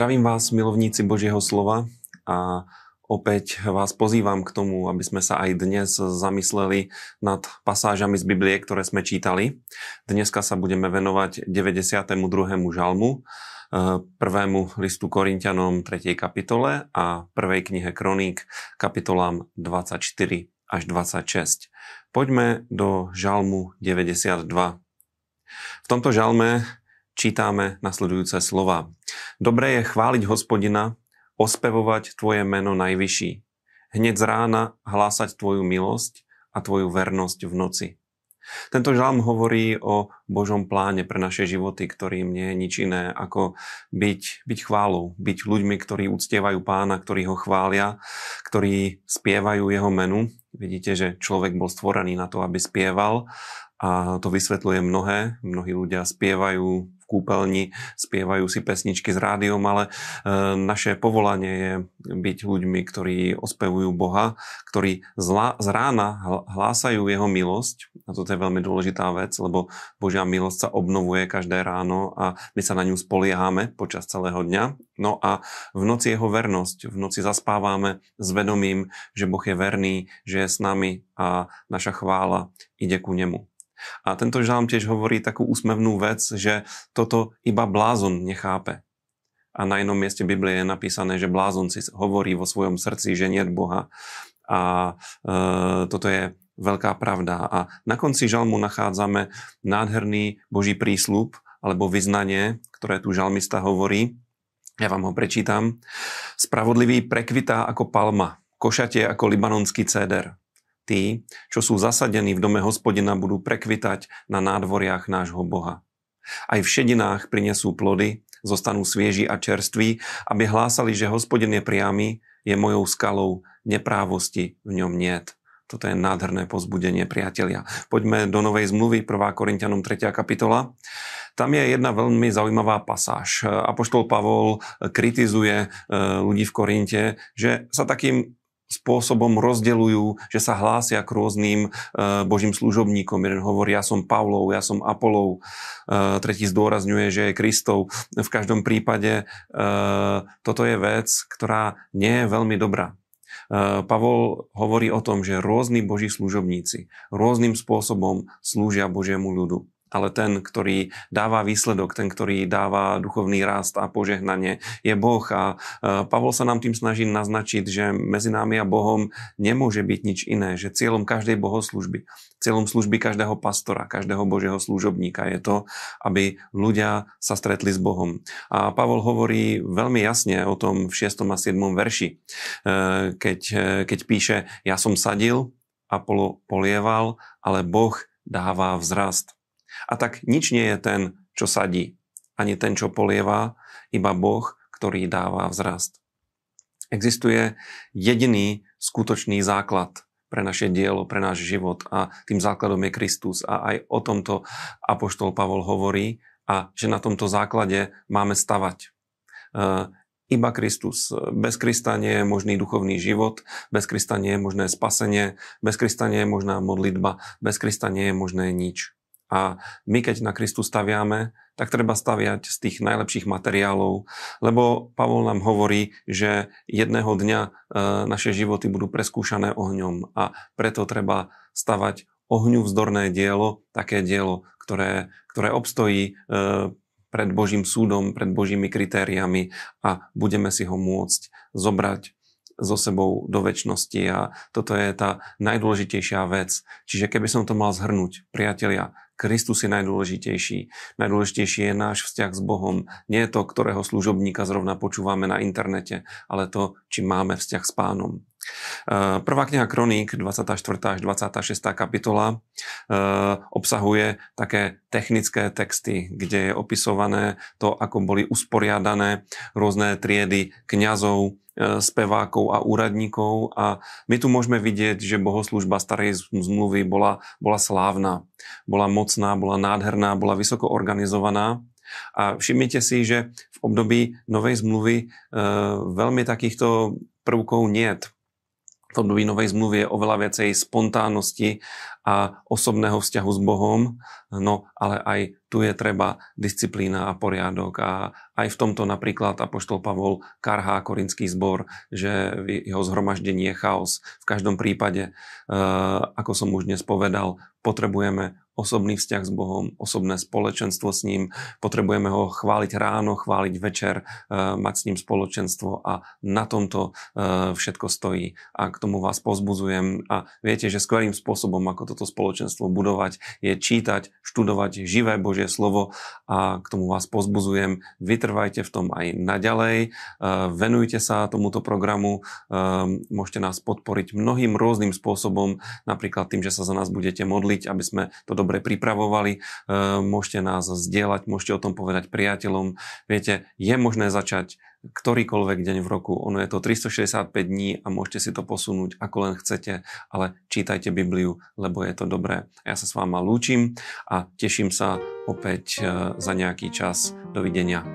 Zdravím vás, milovníci Božieho slova a opäť vás pozývam k tomu, aby sme sa aj dnes zamysleli nad pasážami z Biblie, ktoré sme čítali. Dneska sa budeme venovať 92. žalmu, eh, prvému listu Korintianom 3. kapitole a prvej knihe Kroník kapitolám 24 až 26. Poďme do žalmu 92. V tomto žalme čítame nasledujúce slova. Dobré je chváliť hospodina, ospevovať tvoje meno najvyšší. Hneď z rána hlásať tvoju milosť a tvoju vernosť v noci. Tento žalm hovorí o Božom pláne pre naše životy, ktorým nie je nič iné ako byť, byť chválou, byť ľuďmi, ktorí uctievajú pána, ktorí ho chvália, ktorí spievajú jeho menu. Vidíte, že človek bol stvorený na to, aby spieval a to vysvetľuje mnohé. Mnohí ľudia spievajú kúpeľni, spievajú si pesničky s rádiom, ale e, naše povolanie je byť ľuďmi, ktorí ospevujú Boha, ktorí z rána hlásajú Jeho milosť. A toto je veľmi dôležitá vec, lebo Božia milosť sa obnovuje každé ráno a my sa na ňu spoliehame počas celého dňa. No a v noci jeho vernosť, v noci zaspávame s vedomím, že Boh je verný, že je s nami a naša chvála ide ku nemu. A tento žalm tiež hovorí takú úsmevnú vec, že toto iba blázon nechápe. A na jednom mieste Biblie je napísané, že blázon si hovorí vo svojom srdci, že nie Boha. A e, toto je veľká pravda. A na konci žalmu nachádzame nádherný Boží prísľub alebo vyznanie, ktoré tu žalmista hovorí. Ja vám ho prečítam. Spravodlivý prekvitá ako palma, košatie ako libanonský céder. Tí, čo sú zasadení v dome hospodina, budú prekvitať na nádvoriach nášho Boha. Aj v šedinách prinesú plody, zostanú svieži a čerství, aby hlásali, že hospodin je priamy, je mojou skalou, neprávosti v ňom niet. Toto je nádherné pozbudenie, priatelia. Poďme do Novej zmluvy, 1. Korintianom 3. kapitola. Tam je jedna veľmi zaujímavá pasáž. Apoštol Pavol kritizuje eh, ľudí v Korinte, že sa takým spôsobom rozdeľujú, že sa hlásia k rôznym e, božím služobníkom. Jeden hovorí, ja som Pavlov, ja som Apolov, e, tretí zdôrazňuje, že je Kristov. V každom prípade e, toto je vec, ktorá nie je veľmi dobrá. Pavol hovorí o tom, že rôzni boží služobníci rôznym spôsobom slúžia Božiemu ľudu ale ten, ktorý dáva výsledok, ten, ktorý dáva duchovný rast a požehnanie, je Boh. A e, Pavol sa nám tým snaží naznačiť, že medzi námi a Bohom nemôže byť nič iné, že cieľom každej bohoslužby, cieľom služby každého pastora, každého Božieho služobníka je to, aby ľudia sa stretli s Bohom. A Pavol hovorí veľmi jasne o tom v 6. a 7. verši, e, keď, e, keď píše, ja som sadil, Apollo polieval, ale Boh dáva vzrast. A tak nič nie je ten, čo sadí, ani ten, čo polieva, iba Boh, ktorý dáva vzrast. Existuje jediný skutočný základ pre naše dielo, pre náš život a tým základom je Kristus a aj o tomto Apoštol Pavol hovorí a že na tomto základe máme stavať. E, iba Kristus. Bez Krista nie je možný duchovný život, bez Krista nie je možné spasenie, bez Krista nie je možná modlitba, bez Krista nie je možné nič. A my, keď na Kristu staviame, tak treba staviať z tých najlepších materiálov, lebo Pavol nám hovorí, že jedného dňa e, naše životy budú preskúšané ohňom a preto treba stavať ohňu vzdorné dielo, také dielo, ktoré, ktoré obstojí e, pred Božím súdom, pred Božími kritériami a budeme si ho môcť zobrať so sebou do väčšnosti a toto je tá najdôležitejšia vec. Čiže keby som to mal zhrnúť, priatelia, Kristus je najdôležitejší. Najdôležitejší je náš vzťah s Bohom. Nie je to, ktorého služobníka zrovna počúvame na internete, ale to, či máme vzťah s pánom. Eh, prvá kniha Kroník, 24. až 26. kapitola, eh, obsahuje také technické texty, kde je opisované to, ako boli usporiadané rôzne triedy kňazov, E, spevákov a úradníkov a my tu môžeme vidieť, že bohoslužba starej zmluvy bola, bola slávna, bola mocná, bola nádherná, bola vysoko organizovaná a všimnite si, že v období novej zmluvy e, veľmi takýchto prvkov niet. V období novej zmluvy je oveľa viacej spontánnosti a osobného vzťahu s Bohom, no ale aj tu je treba disciplína a poriadok a aj v tomto napríklad Apoštol Pavol karhá korinský zbor, že jeho zhromaždenie je chaos. V každom prípade, eh, ako som už dnes povedal, potrebujeme osobný vzťah s Bohom, osobné spoločenstvo s ním, potrebujeme ho chváliť ráno, chváliť večer, eh, mať s ním spoločenstvo a na tomto eh, všetko stojí. A k tomu vás pozbuzujem a viete, že skvelým spôsobom, ako toto spoločenstvo budovať, je čítať, študovať živé Božie slovo. A k tomu vás pozbuzujem. Vytrvajte v tom aj naďalej, eh, venujte sa tomuto programu, môžete nás podporiť mnohým rôznym spôsobom, napríklad tým, že sa za nás budete modliť, aby sme to dobre dobre pripravovali. E, môžete nás zdieľať, môžete o tom povedať priateľom. Viete, je možné začať ktorýkoľvek deň v roku. Ono je to 365 dní a môžete si to posunúť ako len chcete, ale čítajte Bibliu, lebo je to dobré. Ja sa s váma lúčim a teším sa opäť e, za nejaký čas. Dovidenia.